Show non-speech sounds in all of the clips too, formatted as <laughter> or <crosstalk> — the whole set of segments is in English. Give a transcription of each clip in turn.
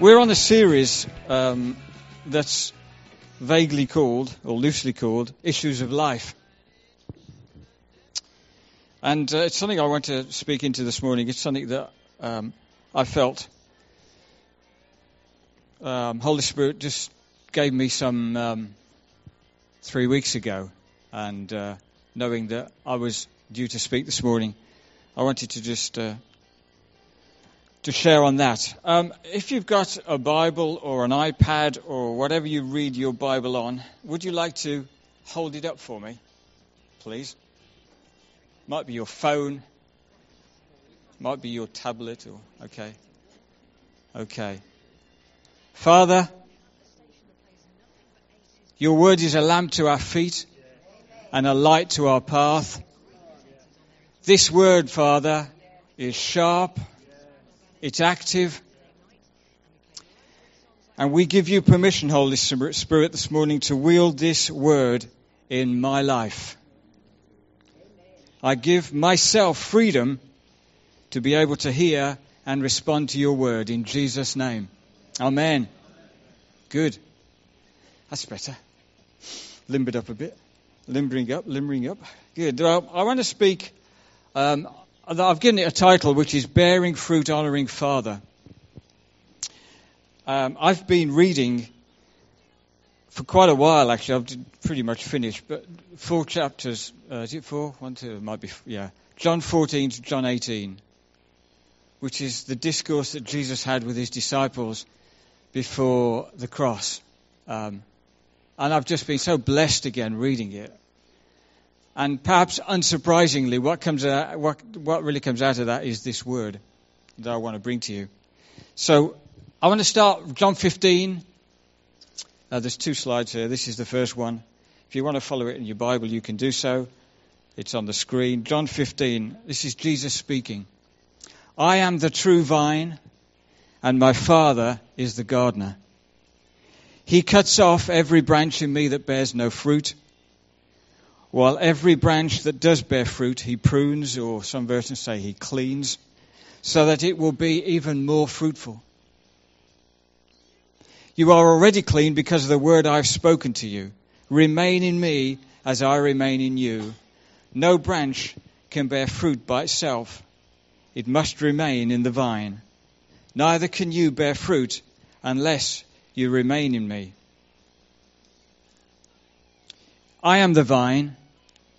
We're on a series um, that's vaguely called, or loosely called, Issues of Life. And uh, it's something I want to speak into this morning. It's something that um, I felt um, Holy Spirit just gave me some um, three weeks ago. And uh, knowing that I was due to speak this morning, I wanted to just uh, to share on that. Um, if you've got a Bible or an iPad or whatever you read your Bible on, would you like to hold it up for me, please? Might be your phone, might be your tablet, or okay, okay. Father, your word is a lamp to our feet and a light to our path. This word, Father, is sharp it's active. And we give you permission, Holy Spirit, this morning to wield this word in my life. I give myself freedom to be able to hear and respond to your word in Jesus' name. Amen. Good. That's better. Limbered up a bit. Limbering up, limbering up. Good. I want to speak um, I've given it a title which is Bearing Fruit, Honouring Father. Um, I've been reading for quite a while, actually. I've pretty much finished, but four chapters. Uh, is it four? One, two, it might be, yeah. John 14 to John 18, which is the discourse that Jesus had with his disciples before the cross. Um, and I've just been so blessed again reading it. And perhaps unsurprisingly, what, comes out, what, what really comes out of that is this word that I want to bring to you. So I want to start John 15. Uh, there's two slides here. This is the first one. If you want to follow it in your Bible, you can do so. It's on the screen. John 15. This is Jesus speaking. I am the true vine, and my Father is the gardener. He cuts off every branch in me that bears no fruit while every branch that does bear fruit, he prunes, or some versions say he cleans, so that it will be even more fruitful. You are already clean because of the word I've spoken to you. Remain in me as I remain in you. No branch can bear fruit by itself. It must remain in the vine. Neither can you bear fruit unless you remain in me. I am the vine,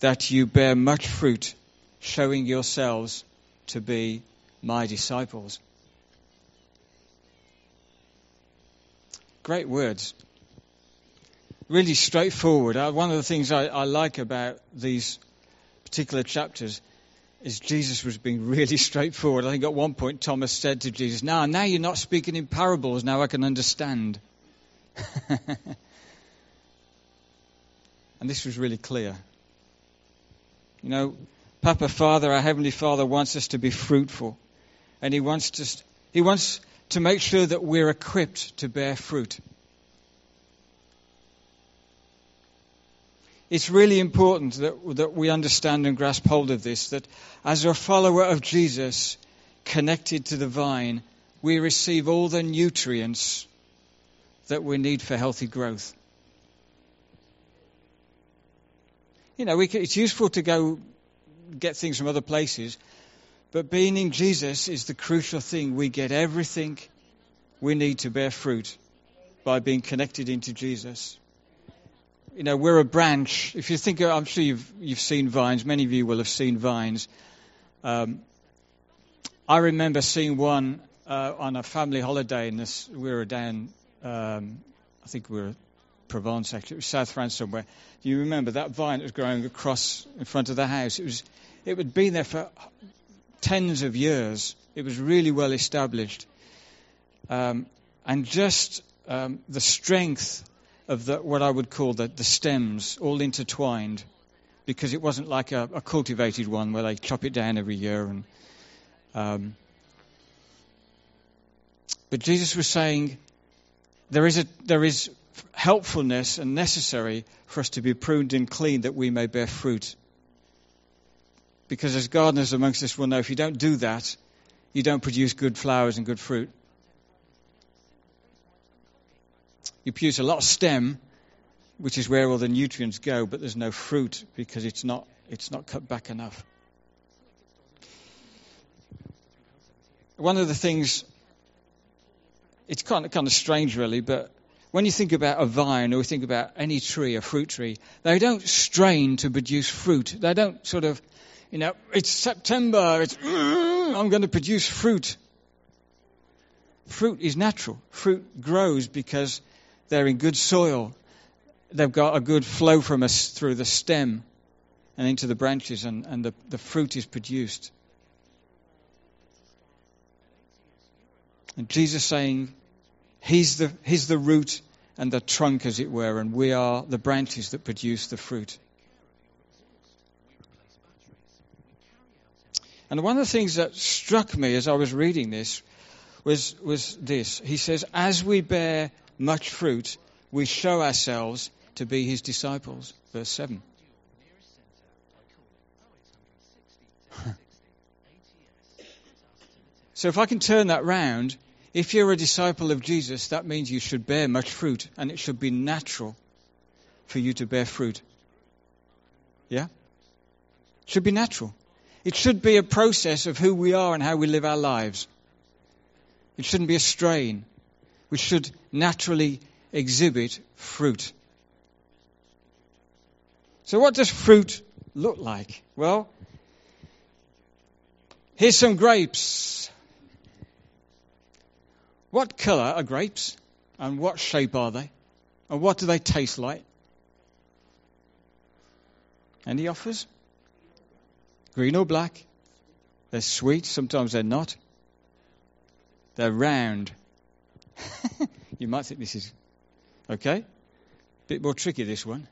that you bear much fruit, showing yourselves to be my disciples. Great words. Really straightforward. Uh, one of the things I, I like about these particular chapters is Jesus was being really <laughs> straightforward. I think at one point Thomas said to Jesus, Now, now you're not speaking in parables, now I can understand. <laughs> and this was really clear. You know, Papa Father, our Heavenly Father, wants us to be fruitful. And He wants to, He wants to make sure that we're equipped to bear fruit. It's really important that, that we understand and grasp hold of this that as a follower of Jesus, connected to the vine, we receive all the nutrients that we need for healthy growth. You know, we, it's useful to go get things from other places, but being in Jesus is the crucial thing. We get everything we need to bear fruit by being connected into Jesus. You know, we're a branch. If you think, I'm sure you've you've seen vines. Many of you will have seen vines. Um, I remember seeing one uh, on a family holiday in this. We were down. Um, I think we were Provence, actually, it was South France somewhere. You remember that vine that was growing across in front of the house? It was, it had been there for tens of years. It was really well established. Um, and just um, the strength of the, what I would call the, the stems all intertwined because it wasn't like a, a, cultivated one where they chop it down every year. And, um, but Jesus was saying there is, a, there is helpfulness and necessary for us to be pruned and clean that we may bear fruit. Because as gardeners amongst us will know, if you don't do that, you don't produce good flowers and good fruit. You produce a lot of stem, which is where all the nutrients go, but there's no fruit because it's not, it's not cut back enough. One of the things, it's kind of, kind of strange really, but when you think about a vine or think about any tree, a fruit tree, they don't strain to produce fruit. They don't sort of, you know, it's September, it's, mm, I'm going to produce fruit. Fruit is natural. Fruit grows because they're in good soil. They've got a good flow from us through the stem and into the branches, and, and the, the fruit is produced. And Jesus saying, He's the, he's the root and the trunk, as it were, and we are the branches that produce the fruit. And one of the things that struck me as I was reading this was, was this. He says, As we bear much fruit, we show ourselves to be his disciples. Verse 7. <laughs> so if I can turn that round, if you're a disciple of Jesus, that means you should bear much fruit, and it should be natural for you to bear fruit. Yeah? It should be natural. It should be a process of who we are and how we live our lives. It shouldn't be a strain. We should naturally exhibit fruit. So, what does fruit look like? Well, here's some grapes. What colour are grapes? And what shape are they? And what do they taste like? Any offers? green or black. They're sweet, sometimes they're not. They're round. <laughs> you might think this is okay. Bit more tricky, this one.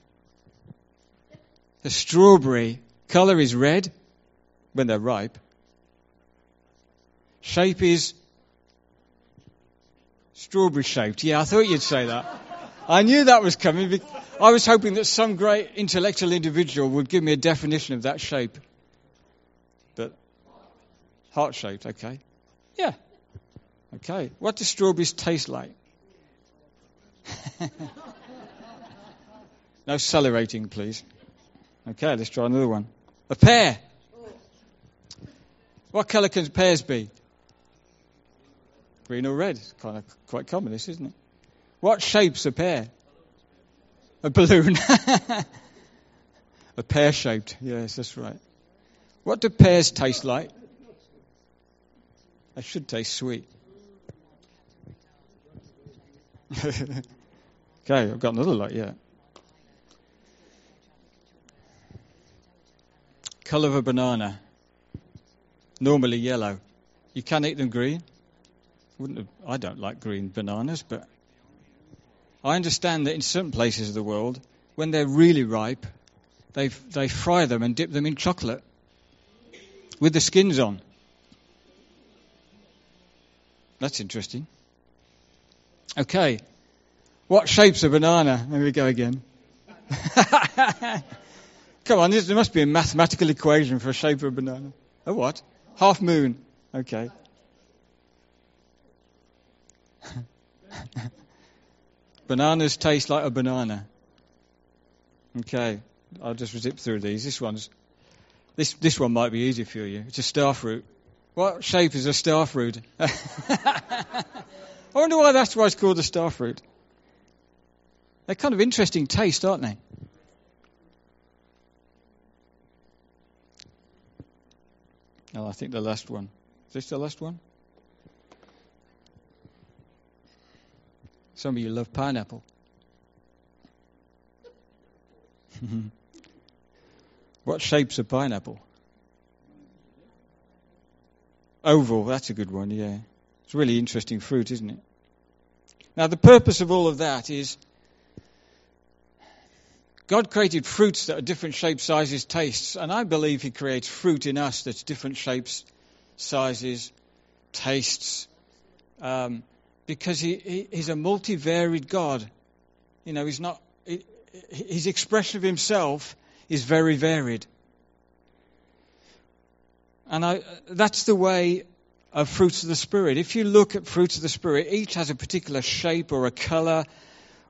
The strawberry colour is red when they're ripe. Shape is strawberry shaped. Yeah, I thought you'd say that. I knew that was coming. I was hoping that some great intellectual individual would give me a definition of that shape. But heart shaped, okay. Yeah. Okay. What do strawberries taste like? <laughs> no salivating, please. Okay, let's try another one. A pear. What colour can pears be? Green or red? It's kind of quite common, this, isn't it? What shape's a pear? A balloon. <laughs> a pear shaped. Yes, that's right. What do pears taste like? They should taste sweet. <laughs> okay, I've got another lot yet. Colour of a banana. Normally yellow. You can eat them green. Wouldn't have, I don't like green bananas, but I understand that in certain places of the world, when they're really ripe, they they fry them and dip them in chocolate with the skins on. That's interesting. Okay. What shape's a banana? There we go again. <laughs> Come on, there must be a mathematical equation for a shape of a banana. A what? Half moon. Okay. <laughs> Bananas taste like a banana. Okay, I'll just zip through these. This one's this this one might be easy for you. It's a star fruit. What shape is a star fruit? <laughs> I wonder why that's why it's called a star fruit. They're kind of interesting taste, aren't they? Oh, I think the last one. Is this the last one? Some of you love pineapple. <laughs> what shape's a pineapple? Oval, that's a good one, yeah. It's really interesting fruit, isn't it? Now, the purpose of all of that is God created fruits that are different shapes, sizes, tastes, and I believe He creates fruit in us that's different shapes, sizes, tastes, um, because he, he, He's a multivariate God. You know, He's not. He, his expression of Himself is very varied, and I, that's the way of fruits of the Spirit. If you look at fruits of the Spirit, each has a particular shape or a color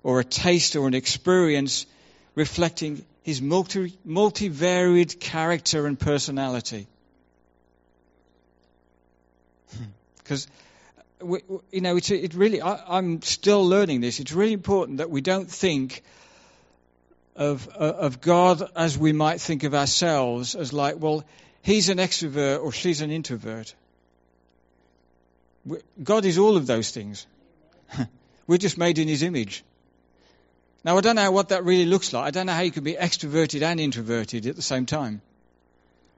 or a taste or an experience reflecting his multi, multivaried character and personality. Hmm. Because, you know, it's, it really, I, am still learning this. It's really important that we don't think of, uh, of God as we might think of ourselves, as like, well, he's an extrovert or she's an introvert. God is all of those things. <laughs> We're just made in his image. Now, I don't know what that really looks like. I don't know how you can be extroverted and introverted at the same time.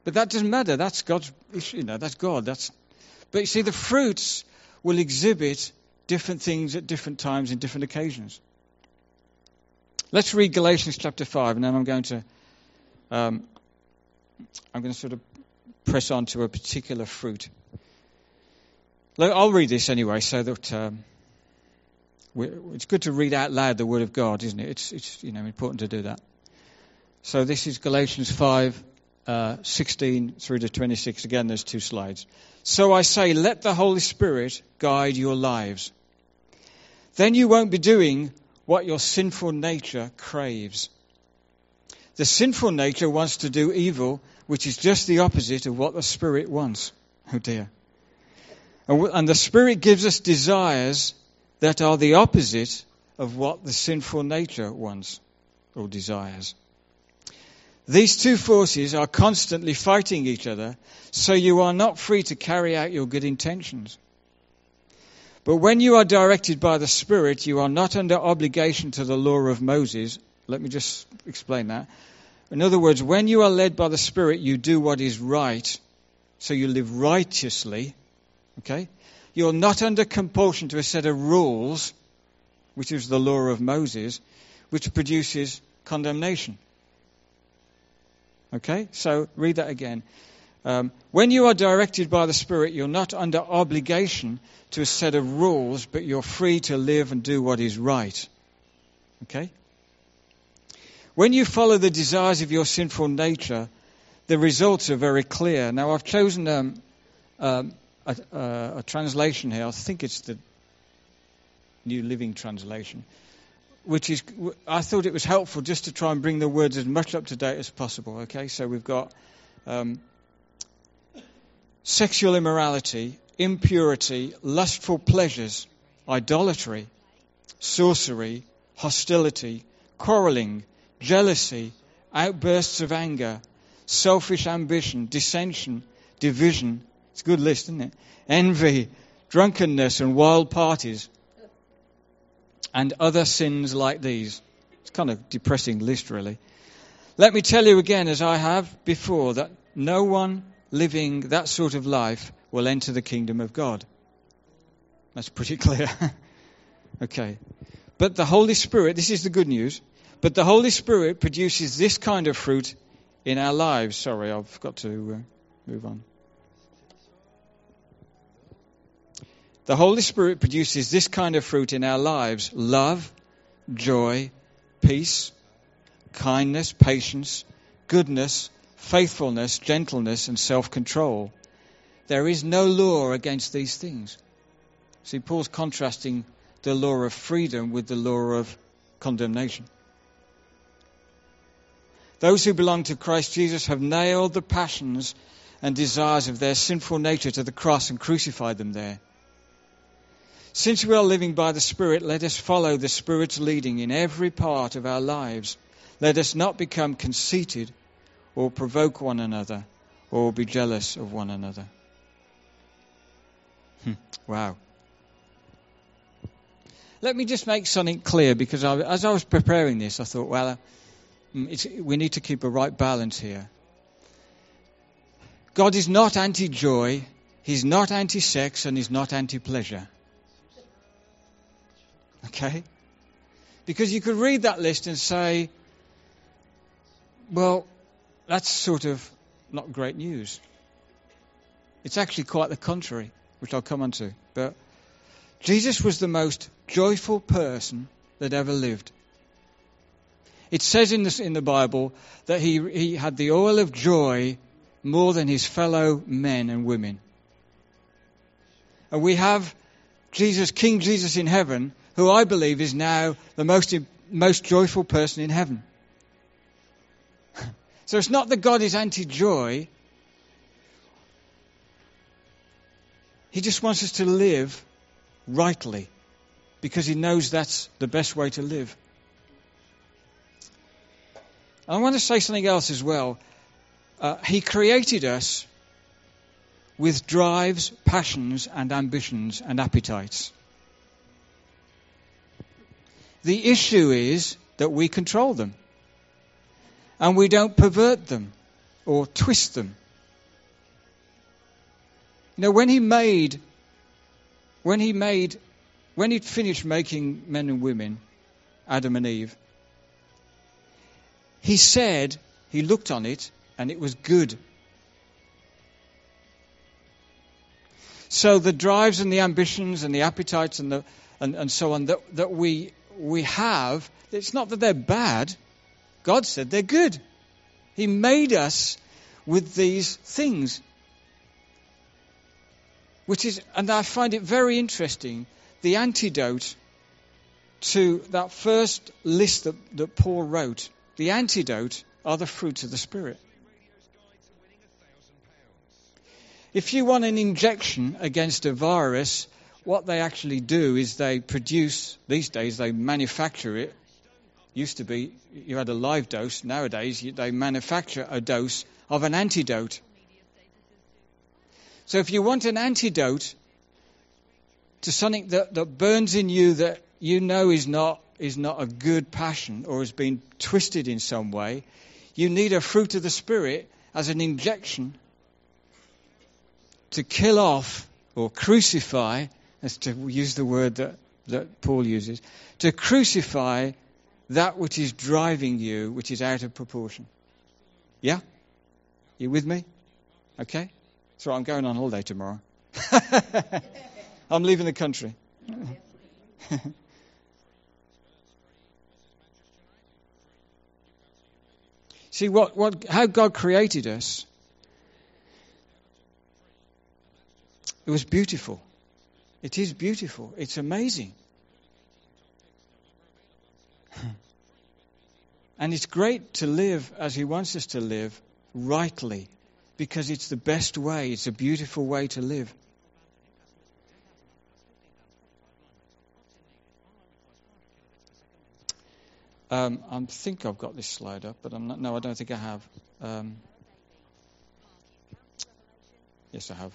But that doesn't matter. That's God's, you know, that's God. That's, but you see, the fruits will exhibit different things at different times and different occasions. Let's read Galatians chapter 5, and then I'm going to, um, I'm going to sort of press on to a particular fruit. I'll read this anyway, so that um, it's good to read out loud the Word of God, isn't it? It's, it's you know important to do that. So this is Galatians 5, uh, 16 through to 26. Again, there's two slides. So I say, let the Holy Spirit guide your lives. Then you won't be doing what your sinful nature craves. The sinful nature wants to do evil, which is just the opposite of what the Spirit wants. Oh dear. And the Spirit gives us desires that are the opposite of what the sinful nature wants or desires. These two forces are constantly fighting each other, so you are not free to carry out your good intentions. But when you are directed by the Spirit, you are not under obligation to the law of Moses. Let me just explain that. In other words, when you are led by the Spirit, you do what is right, so you live righteously. Okay? You're not under compulsion to a set of rules, which is the law of Moses, which produces condemnation. Okay? So read that again. Um, when you are directed by the Spirit, you're not under obligation to a set of rules, but you're free to live and do what is right. Okay? When you follow the desires of your sinful nature, the results are very clear. Now, I've chosen um, um, a, a, a translation here. I think it's the New Living Translation, which is I thought it was helpful just to try and bring the words as much up to date as possible. Okay, so we've got um, sexual immorality, impurity, lustful pleasures, idolatry, sorcery, hostility, quarreling, jealousy, outbursts of anger, selfish ambition, dissension, division it's a good list, isn't it? Envy, drunkenness, and wild parties, and other sins like these. It's kind of depressing list, really. Let me tell you again, as I have before, that no one living that sort of life will enter the kingdom of God. That's pretty <laughs> clear. okay. But the Holy Spirit, this is the good news, but the Holy Spirit produces this kind of fruit in our lives. Sorry, I've got to uh, move on. The Holy Spirit produces this kind of fruit in our lives love, joy, peace, kindness, patience, goodness, faithfulness, gentleness, and self control. There is no law against these things. See, Paul's contrasting the law of freedom with the law of condemnation. Those who belong to Christ Jesus have nailed the passions and desires of their sinful nature to the cross and crucified them there. Since we are living by the Spirit, let us follow the Spirit's leading in every part of our lives. Let us not become conceited or provoke one another or be jealous of one another. Hmm. wow. Let me just make something clear because I, as I was preparing this, I thought, well, hmm, we need to keep a right balance here. God is not anti joy, He's not anti sex, and He's not anti pleasure. Okay? Because you could read that list and say, well, that's sort of not great news. It's actually quite the contrary, which I'll come on to. But Jesus was the most joyful person that ever lived. It says in the, in the Bible that he, he had the oil of joy more than his fellow men and women. And we have Jesus, King Jesus in heaven, who I believe is now the most, most joyful person in heaven. <laughs> so it's not that God is anti joy, He just wants us to live rightly because He knows that's the best way to live. I want to say something else as well. Uh, he created us with drives, passions, and ambitions and appetites. The issue is that we control them and we don't pervert them or twist them. You know, when he made, when he made, when he'd finished making men and women, Adam and Eve, he said, he looked on it, and it was good. So the drives and the ambitions and the appetites and, the, and, and so on that, that we, we have, it's not that they're bad. God said they're good. He made us with these things. Which is, and I find it very interesting, the antidote to that first list that, that Paul wrote. The antidote are the fruits of the Spirit. If you want an injection against a virus, what they actually do is they produce, these days, they manufacture it. Used to be, you had a live dose. Nowadays, they manufacture a dose of an antidote. So if you want an antidote to something that, that burns in you that you know is not, is not a good passion or has been twisted in some way, you need a fruit of the Spirit as an injection to kill off or crucify, as to use the word that, that Paul uses, to crucify that which is driving you, which is out of proportion. Yeah? You with me? Okay? So I'm going on holiday tomorrow. <laughs> I'm leaving the country. <laughs> See what, what how God created us It was beautiful. It is beautiful. It's amazing. <laughs> and it's great to live as He wants us to live rightly because it's the best way. It's a beautiful way to live. Um, I think I've got this slide up, but I'm not. No, I don't think I have. Um, yes, I have.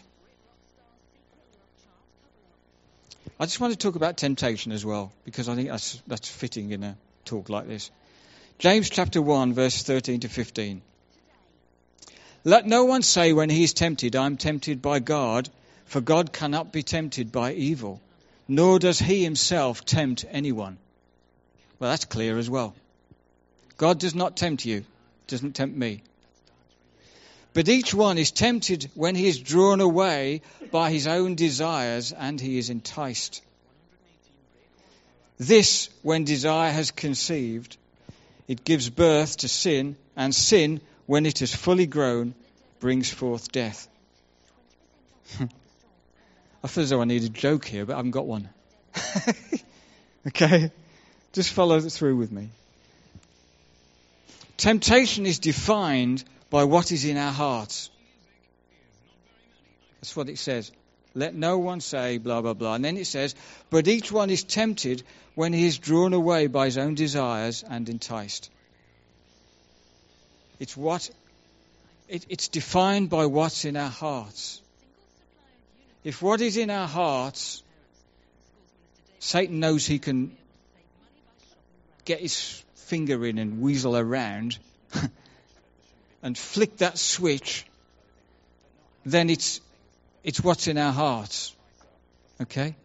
I just want to talk about temptation as well, because I think that's, that's fitting in a talk like this. James chapter 1, verse 13 to 15. Let no one say when he is tempted, I'm tempted by God, for God cannot be tempted by evil, nor does he himself tempt anyone. Well, that's clear as well. God does not tempt you, doesn't tempt me. But each one is tempted when he is drawn away by his own desires and he is enticed. This, when desire has conceived, it gives birth to sin, and sin, when it is fully grown, brings forth death. <laughs> I feel as though I need a joke here, but I haven't got one. <laughs> okay? Just follow through with me. Temptation is defined by what is in our hearts. That's what it says. Let no one say blah, blah, blah. And then it says, but each one is tempted when he is drawn away by his own desires and enticed. It's what, it, it's defined by what's in our hearts. If what is in our hearts, Satan knows he can get his finger in and weasel around <laughs> and flick that switch, then it's, it's what's in our hearts. Okay?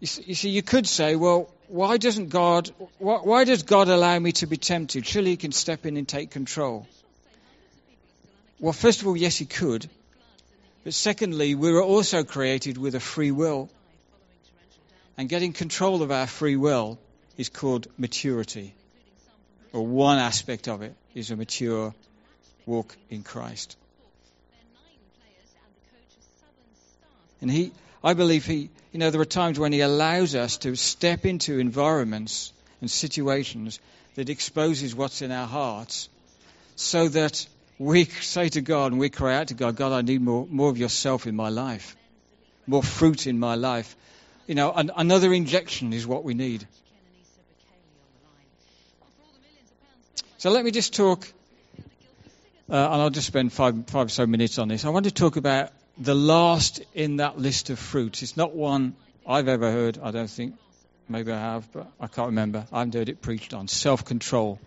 You see, you, could say, well, why doesn't God, why, does God allow me to be tempted? Surely He can step in and take control. Well, first of all, yes, He could. But secondly, we were also created with a free will. And getting control of our free will is called maturity. Or one aspect of it is a mature walk in Christ. And he, I believe he, you know, there are times when he allows us to step into environments and situations that exposes what's in our hearts so that we say to God and we cry out to God, God, I need more, more of yourself in my life, more fruit in my life. You know, an, another injection is what we need. So let me just talk, uh, and I'll just spend five, five or so minutes on this. I want to talk about the last in that list of fruits. It's not one I've ever heard, I don't think. Maybe I have, but I can't remember. I haven't heard it preached on. Self control.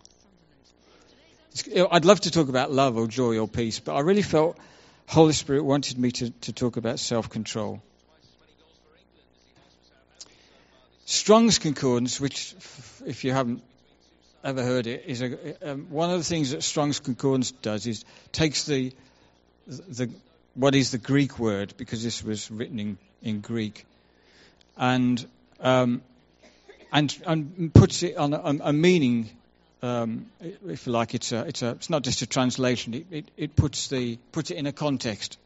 I'd love to talk about love or joy or peace, but I really felt Holy Spirit wanted me to, to talk about self control. Strong's Concordance, which, if you haven't ever heard it, is a, um, one of the things that Strong's Concordance does is takes the, the what is the Greek word, because this was written in, in Greek, and, um, and, and puts it on a, a meaning, um, if you like, it's, a, it's, a, it's not just a translation, it, it, it, puts, the, puts it in a context.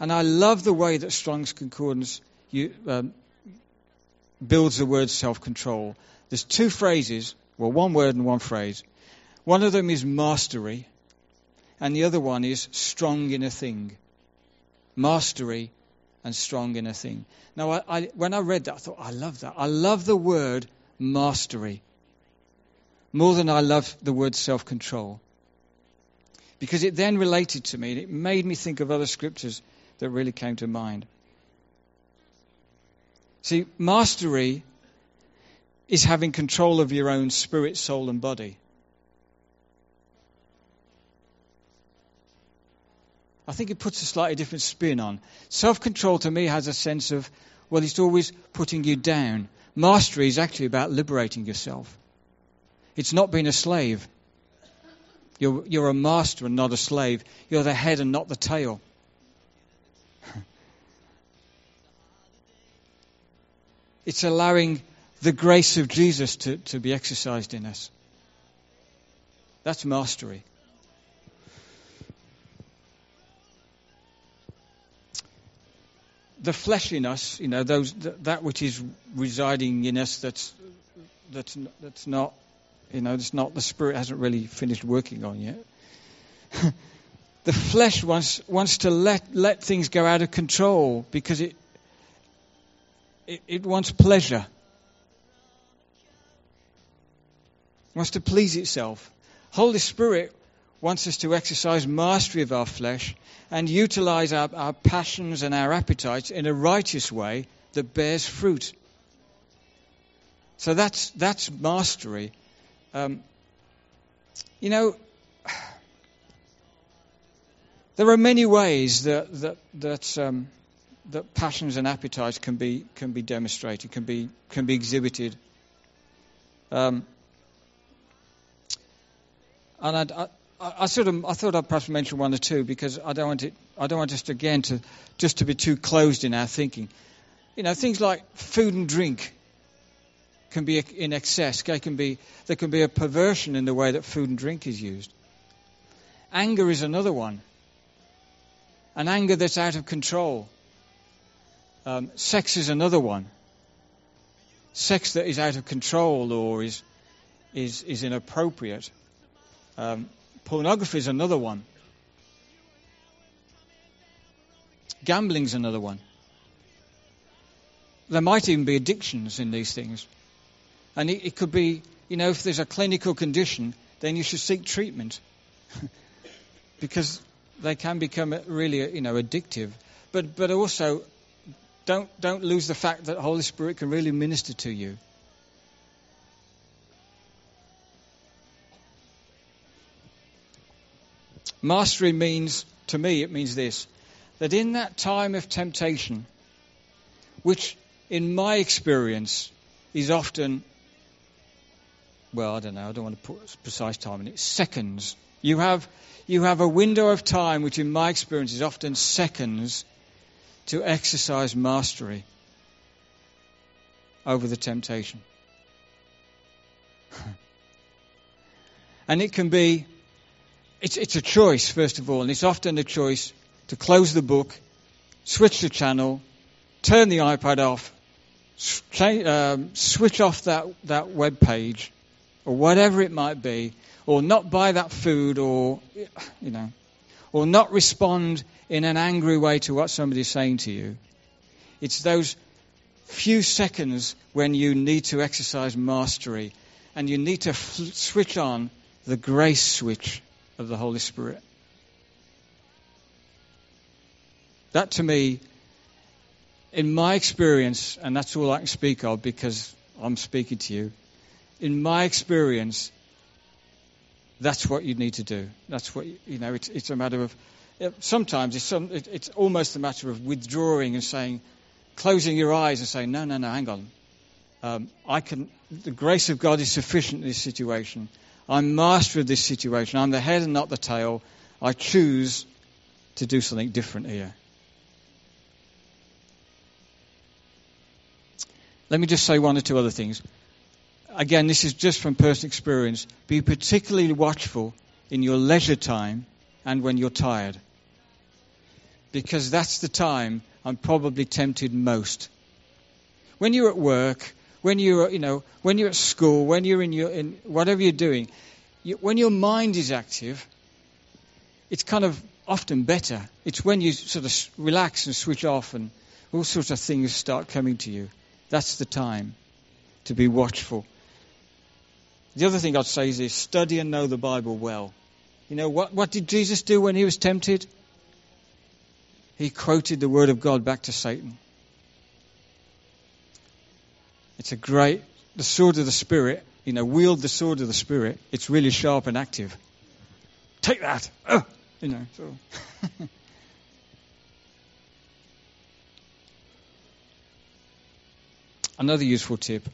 And I love the way that Strong's Concordance you, um, builds the word self control. There's two phrases, well, one word and one phrase. One of them is mastery, and the other one is strong in a thing mastery and strong in a thing. Now, I, I, when I read that, I thought, I love that. I love the word mastery more than I love the word self control. Because it then related to me and it made me think of other scriptures that really came to mind. See, mastery is having control of your own spirit, soul, and body. I think it puts a slightly different spin on. Self control to me has a sense of, well, it's always putting you down. Mastery is actually about liberating yourself. It's not being a slave. You're, you're a master and not a slave. You're the head and not the tail. <laughs> it's allowing the grace of Jesus to, to be exercised in us. That's mastery. the flesh in us, you know, those that which is residing in us, that's that's that's not, you know, that's not the spirit hasn't really finished working on yet. <laughs> the flesh wants wants to let let things go out of control because it it, it wants pleasure. Wants to please itself. Holy Spirit wants us to exercise mastery of our flesh and utilize our, our passions and our appetites in a righteous way that bears fruit. So that's, that's mastery. Um, you know, <sighs> there are many ways that, that, that, um, that passions and appetites can be, can be demonstrated, can be, can be exhibited. Um, and I, I, I, sort of I thought I'd perhaps mention one or two because I don't want it. I don't want us to, again to just to be too closed in our thinking. You know, things like food and drink can be in excess. They can be there can be a perversion in the way that food and drink is used. Anger is another one. An anger that's out of control. Um, sex is another one. Sex that is out of control or is is is inappropriate. Um, Pornography is another one. Gambling's another one. There might even be addictions in these things. And it, it could be, you know, if there's a clinical condition, then you should seek treatment. <laughs> because they can become really, you know, addictive. But, but also, don't, don't lose the fact that the Holy Spirit can really minister to you. Mastery means, to me, it means this that in that time of temptation, which in my experience, is often, well, I don't know, I don't want to put precise time in it, seconds. You have, you have a window of time which, in my experience, is often seconds to exercise mastery over the temptation. <laughs> and it can be, it's, it's a choice, first of all, and it's often a choice to close the book, switch the channel, turn the iPad off, um, switch off that, that web page, or whatever it might be, or not buy that food, or, you know, or not respond in an angry way to what somebody's saying to you. It's those few seconds when you need to exercise mastery and you need to switch on the grace switch of the Holy Spirit. That to me, in my experience, and that's all I can speak of because I'm speaking to you, in my experience, that's what you need to do. That's what, you know, it's, it's a matter of, sometimes it's, some, it, it's almost a matter of withdrawing and saying, closing your eyes and saying, no, no, no, hang on. Um, I can, the grace of God is sufficient in this situation. I'm master of this situation. I'm the head and not the tail. I choose to do something different here. Let me just say one or two other things. Again, this is just from personal experience. Be particularly watchful in your leisure time and when you're tired. Because that's the time I'm probably tempted most. When you're at work, when you're, you know, when you're at school, when you're in your, in whatever you're doing, you, when your mind is active, it's kind of often better. It's when you sort of relax and switch off and all sorts of things start coming to you. That's the time to be watchful. The other thing I'd say is this study and know the Bible well. You know, what, what did Jesus do when he was tempted? He quoted the Word of God back to Satan. It's a great, the sword of the Spirit, you know, wield the sword of the Spirit. It's really sharp and active. Take that! Oh, you know, so. <laughs> Another useful tip,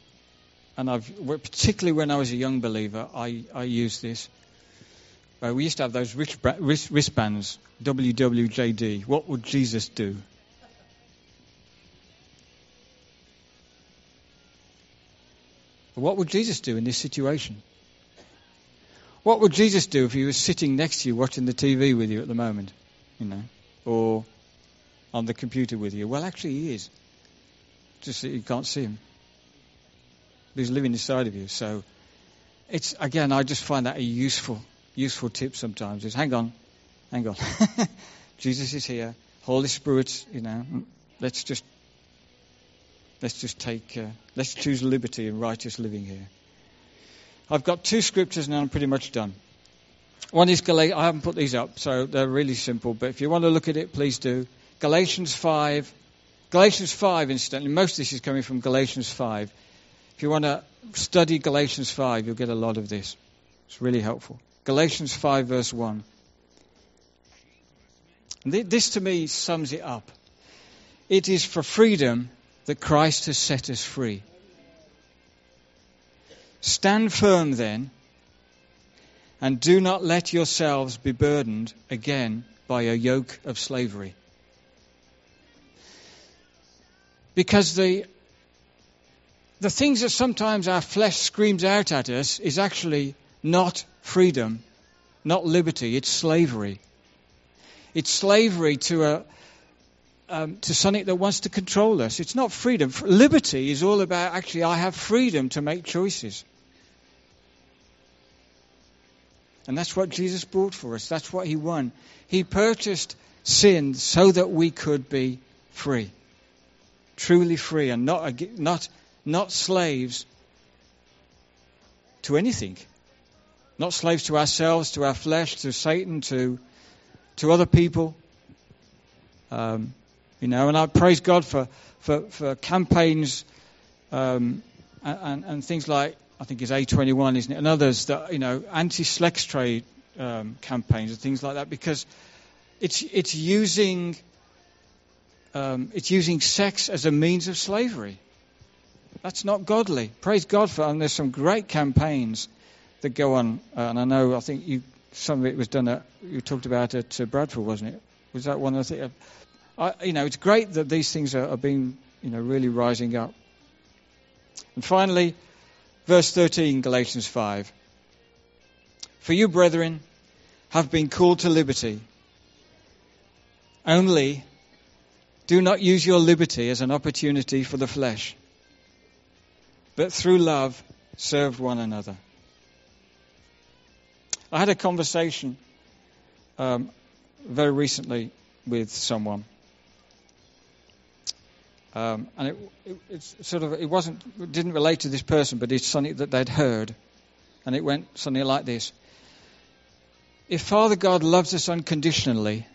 and I've particularly when I was a young believer, I, I used this. Uh, we used to have those wristbands, WWJD. What would Jesus do? What would Jesus do in this situation? What would Jesus do if he was sitting next to you watching the TV with you at the moment? You know, or on the computer with you? Well, actually, he is. Just that you can't see him. But he's living inside of you. So, it's again, I just find that a useful useful tip sometimes is hang on, hang on. <laughs> Jesus is here. Holy Spirit, you know, let's just let's just take uh, let's choose liberty and righteous living here. I've got two scriptures and I'm pretty much done. One is Galatians. I haven't put these up, so they're really simple. But if you want to look at it, please do. Galatians five. Galatians five, incidentally, most of this is coming from Galatians five. If you want to study Galatians five, you'll get a lot of this. It's really helpful. Galatians 5, verse 1. This to me sums it up. It is for freedom that Christ has set us free. Stand firm then, and do not let yourselves be burdened again by a yoke of slavery. Because the, the things that sometimes our flesh screams out at us is actually not freedom, not liberty, it's slavery. It's slavery to a um, to something that wants to control us. It's not freedom. Liberty is all about actually I have freedom to make choices. And that's what Jesus bought for us. That's what he won. He purchased sin so that we could be free. Truly free and not, not, not slaves to anything. Not slaves to ourselves, to our flesh, to Satan, to, to other people. Um, you know, and I praise God for, for, for campaigns um, and, and, things like, I think it's A21, isn't it, and others that, you know, anti-sex trade um, campaigns and things like that because it's, it's using um, it's using sex as a means of slavery. That's not godly. Praise God for, and there's some great campaigns that go on, uh, and I know, I think you, some of it was done at, you talked about at uh, Bradford, wasn't it? Was that one of the? You know, it's great that these things are, are being, you know, really rising up. And finally, verse 13, Galatians 5. For you, brethren, have been called to liberty. Only do not use your liberty as an opportunity for the flesh, but through love serve one another. I had a conversation um, very recently with someone. Um, and it, it, sort of it wasn't it didn't relate to this person, but it's something that they'd heard, and it went something like this: If Father God loves us unconditionally,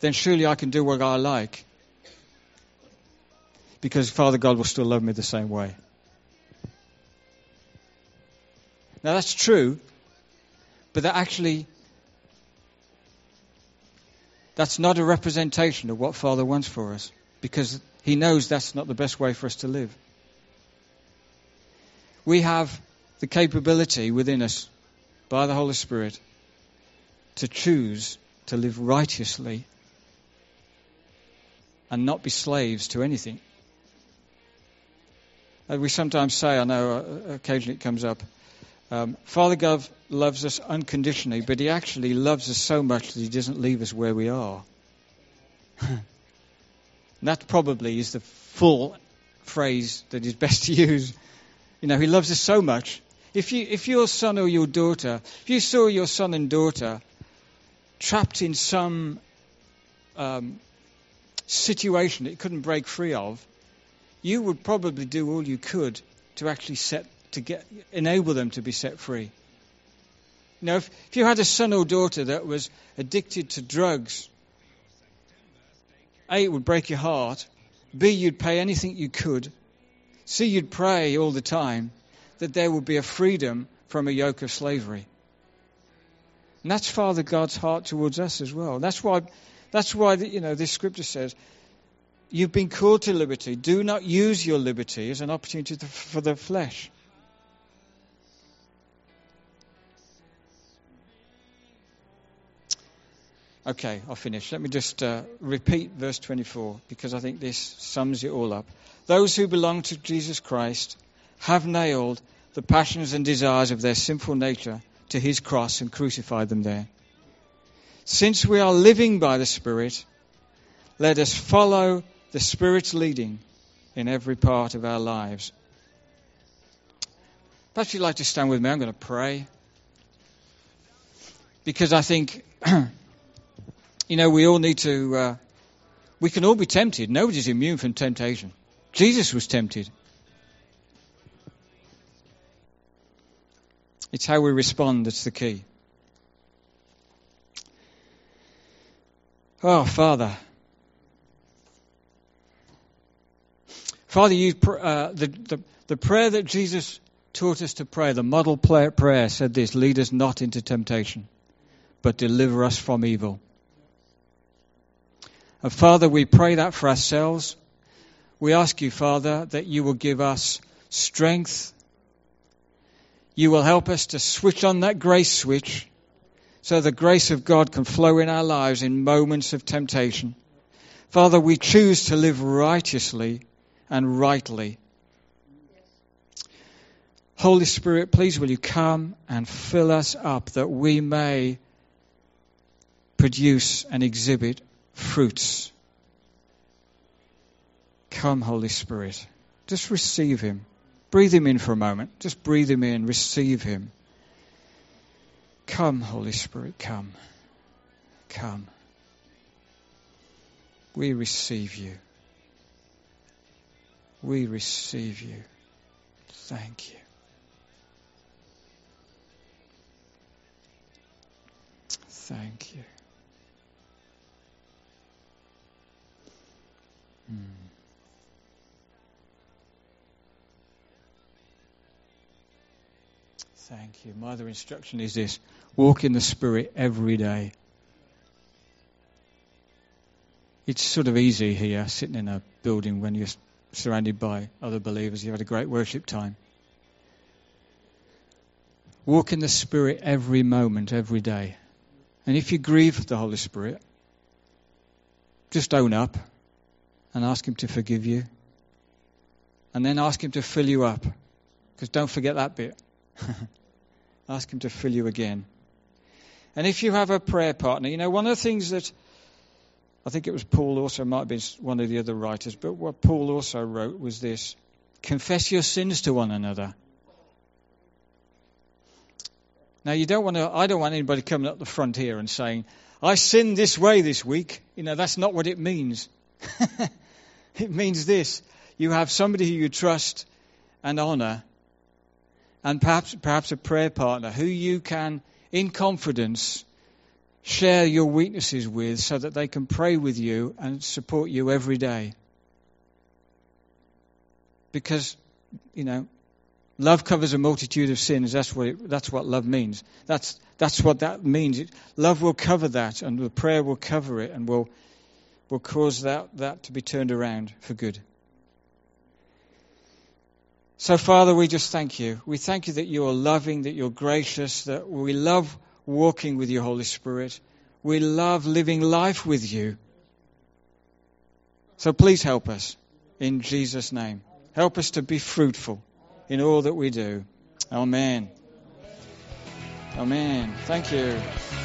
then surely I can do what I like, because Father God will still love me the same way. Now that's true, but that actually that's not a representation of what Father wants for us because He knows that's not the best way for us to live. We have the capability within us by the Holy Spirit to choose to live righteously and not be slaves to anything. Uh, we sometimes say, I know uh, occasionally it comes up, um, Father God loves us unconditionally, but He actually loves us so much that He doesn't leave us where we are. <laughs> that probably is the full phrase that is best to use. You know, He loves us so much. If, you, if your son or your daughter, if you saw your son and daughter trapped in some um, situation that you couldn't break free of, you would probably do all you could to actually set to get, enable them to be set free. You know, if, if you had a son or daughter that was addicted to drugs, A, it would break your heart. B, you'd pay anything you could. C, you'd pray all the time that there would be a freedom from a yoke of slavery. And that's Father God's heart towards us as well. That's why, that's why you know, this scripture says, You've been called to liberty. Do not use your liberty as an opportunity for the flesh. Okay, I'll finish. Let me just uh, repeat verse 24 because I think this sums it all up. Those who belong to Jesus Christ have nailed the passions and desires of their sinful nature to his cross and crucified them there. Since we are living by the Spirit, let us follow the Spirit's leading in every part of our lives. Perhaps you'd like to stand with me. I'm going to pray. Because I think <clears throat> you know, we all need to, uh, we can all be tempted. Nobody's immune from temptation. Jesus was tempted. It's how we respond that's the key. Oh, Father. Father, you, uh, the, the, the prayer that Jesus taught us to pray, the model prayer said this Lead us not into temptation, but deliver us from evil. And Father, we pray that for ourselves. We ask you, Father, that you will give us strength. You will help us to switch on that grace switch so the grace of God can flow in our lives in moments of temptation. Father, we choose to live righteously and rightly. Holy Spirit, please will you come and fill us up that we may produce and exhibit fruits. Come, Holy Spirit. Just receive Him. Breathe Him in for a moment. Just breathe Him in. Receive Him. Come, Holy Spirit, come. Come. We receive you. We receive you. Thank you. Thank you. Thank you. My other instruction is this walk in the Spirit every day. It's sort of easy here, sitting in a building when you're surrounded by other believers. You've had a great worship time. Walk in the Spirit every moment, every day. And if you grieve the Holy Spirit, just own up and ask Him to forgive you. And then ask Him to fill you up. Because don't forget that bit. <laughs> ask Him to fill you again. And if you have a prayer partner, you know, one of the things that I think it was Paul also, might have been one of the other writers, but what Paul also wrote was this confess your sins to one another. Now, you don't want to, I don't want anybody coming up the front here and saying, I sinned this way this week. You know, that's not what it means. <laughs> <laughs> it means this you have somebody who you trust and honor, and perhaps, perhaps a prayer partner who you can, in confidence, share your weaknesses with so that they can pray with you and support you every day. Because, you know, love covers a multitude of sins. That's what, it, that's what love means. That's, that's what that means. It, love will cover that, and the prayer will cover it, and will, will cause that, that to be turned around for good. So, Father, we just thank you. We thank you that you're loving, that you're gracious, that we love walking with you, Holy Spirit. We love living life with you. So please help us in Jesus' name. Help us to be fruitful in all that we do. Amen. Amen. Thank you.